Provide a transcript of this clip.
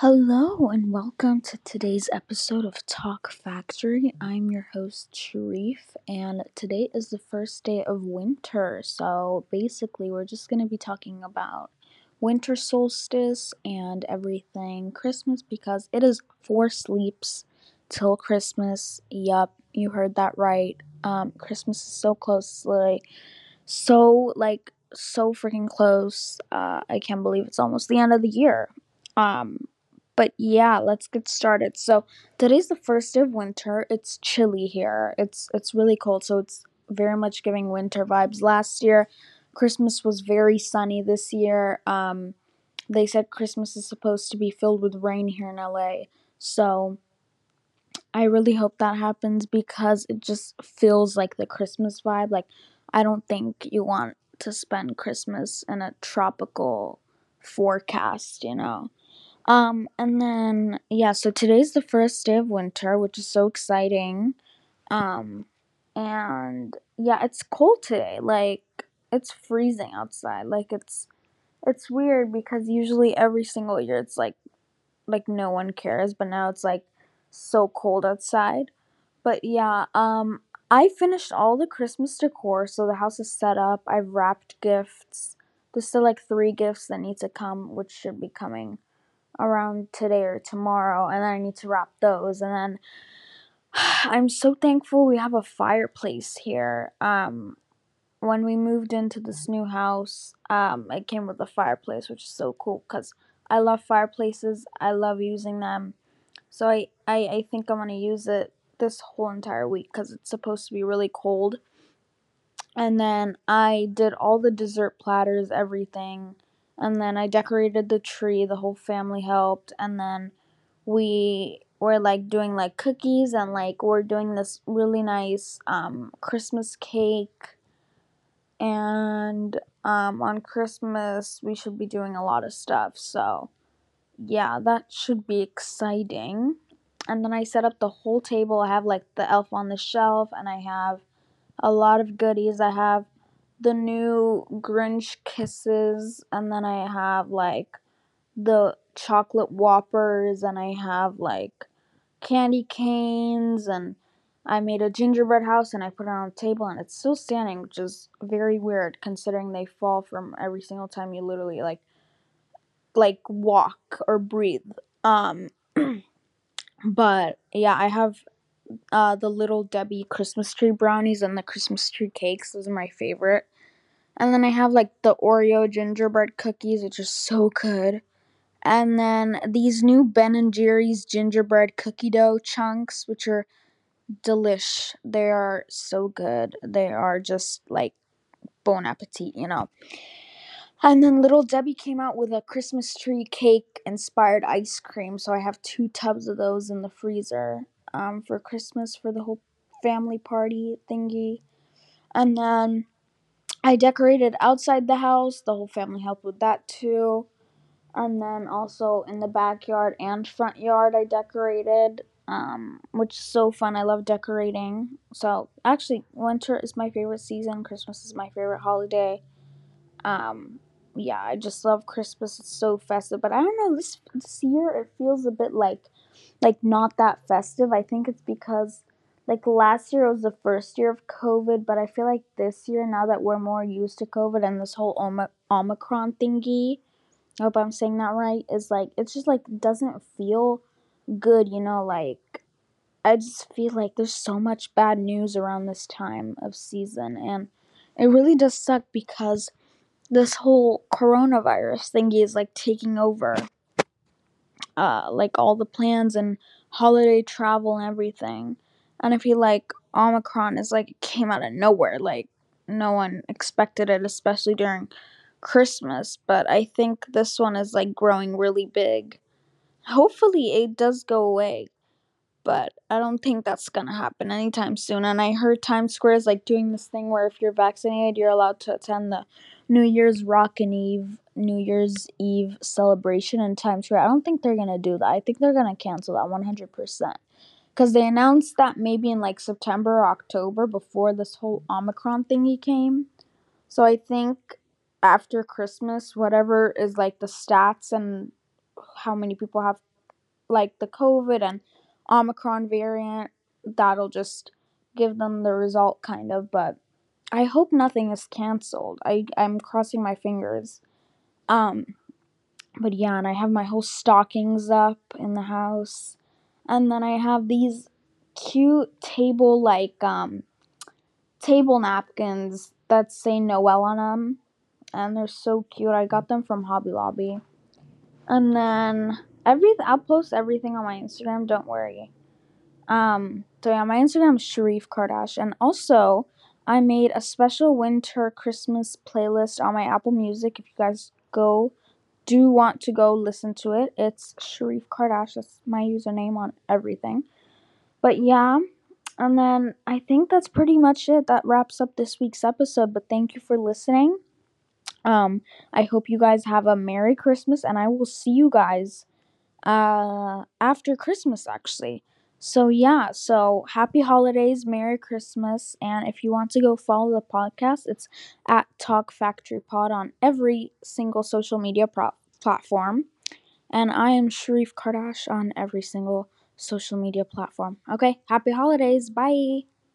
Hello and welcome to today's episode of Talk Factory. I'm your host Sharif, and today is the first day of winter. So basically, we're just going to be talking about winter solstice and everything Christmas because it is four sleeps till Christmas. Yup, you heard that right. Um, Christmas is so close, like so like so freaking close. Uh, I can't believe it's almost the end of the year. Um, but yeah, let's get started. So today's the first day of winter. It's chilly here. It's it's really cold, so it's very much giving winter vibes. Last year, Christmas was very sunny. This year, um, they said Christmas is supposed to be filled with rain here in LA. So I really hope that happens because it just feels like the Christmas vibe. Like I don't think you want to spend Christmas in a tropical forecast, you know. Um, and then yeah, so today's the first day of winter, which is so exciting. Um, and yeah, it's cold today. Like it's freezing outside. Like it's it's weird because usually every single year it's like like no one cares, but now it's like so cold outside. But yeah, um I finished all the Christmas decor, so the house is set up. I've wrapped gifts. There's still like three gifts that need to come, which should be coming around today or tomorrow and then I need to wrap those and then I'm so thankful we have a fireplace here. Um when we moved into this new house, um it came with a fireplace, which is so cool cuz I love fireplaces. I love using them. So I I, I think I'm going to use it this whole entire week cuz it's supposed to be really cold. And then I did all the dessert platters, everything and then I decorated the tree. The whole family helped, and then we were like doing like cookies and like we're doing this really nice um, Christmas cake. And um, on Christmas, we should be doing a lot of stuff. So, yeah, that should be exciting. And then I set up the whole table. I have like the elf on the shelf, and I have a lot of goodies. I have the new Grinch kisses, and then I have like the chocolate whoppers, and I have like candy canes, and I made a gingerbread house and I put it on the table, and it's still standing, which is very weird considering they fall from every single time you literally like like walk or breathe. Um, but yeah, I have uh, the little Debbie Christmas tree brownies and the Christmas tree cakes. Those are my favorite. And then I have like the Oreo gingerbread cookies, which are so good. And then these new Ben and Jerry's gingerbread cookie dough chunks, which are delish. They are so good. They are just like bon appetit, you know. And then Little Debbie came out with a Christmas tree cake inspired ice cream, so I have two tubs of those in the freezer um, for Christmas for the whole family party thingy. And then I decorated outside the house. The whole family helped with that too. And then also in the backyard and front yard, I decorated, um, which is so fun. I love decorating. So actually, winter is my favorite season. Christmas is my favorite holiday. Um, yeah, I just love Christmas. It's so festive. But I don't know this this year it feels a bit like like not that festive. I think it's because like last year was the first year of COVID, but I feel like this year now that we're more used to COVID and this whole Om- Omicron thingy, I hope I'm saying that right, is like it's just like doesn't feel good, you know, like I just feel like there's so much bad news around this time of season and it really does suck because this whole coronavirus thingy is like taking over uh like all the plans and holiday travel and everything. And I feel like Omicron is like it came out of nowhere. Like no one expected it, especially during Christmas. But I think this one is like growing really big. Hopefully it does go away. But I don't think that's gonna happen anytime soon. And I heard Times Square is like doing this thing where if you're vaccinated, you're allowed to attend the New Year's Rockin' Eve New Year's Eve celebration in Times Square. I don't think they're gonna do that. I think they're gonna cancel that one hundred percent. Cause they announced that maybe in like September or October before this whole Omicron thingy came. So I think after Christmas, whatever is like the stats and how many people have like the COVID and Omicron variant. That'll just give them the result, kind of. But I hope nothing is canceled. I I'm crossing my fingers. Um, but yeah, and I have my whole stockings up in the house, and then I have these cute table like um table napkins that say Noel on them, and they're so cute. I got them from Hobby Lobby, and then everything. I'll post everything on my Instagram. Don't worry. Um, so yeah, my Instagram is Sharif Kardashian. And also, I made a special winter Christmas playlist on my Apple Music. If you guys go, do want to go listen to it, it's Sharif Kardashian. That's my username on everything. But yeah, and then I think that's pretty much it. That wraps up this week's episode. But thank you for listening. Um, I hope you guys have a Merry Christmas, and I will see you guys uh after Christmas actually. So yeah, so happy holidays, Merry Christmas, and if you want to go follow the podcast, it's at Talk Factory Pod on every single social media pro- platform. And I am Sharif Kardash on every single social media platform. Okay, happy holidays. Bye.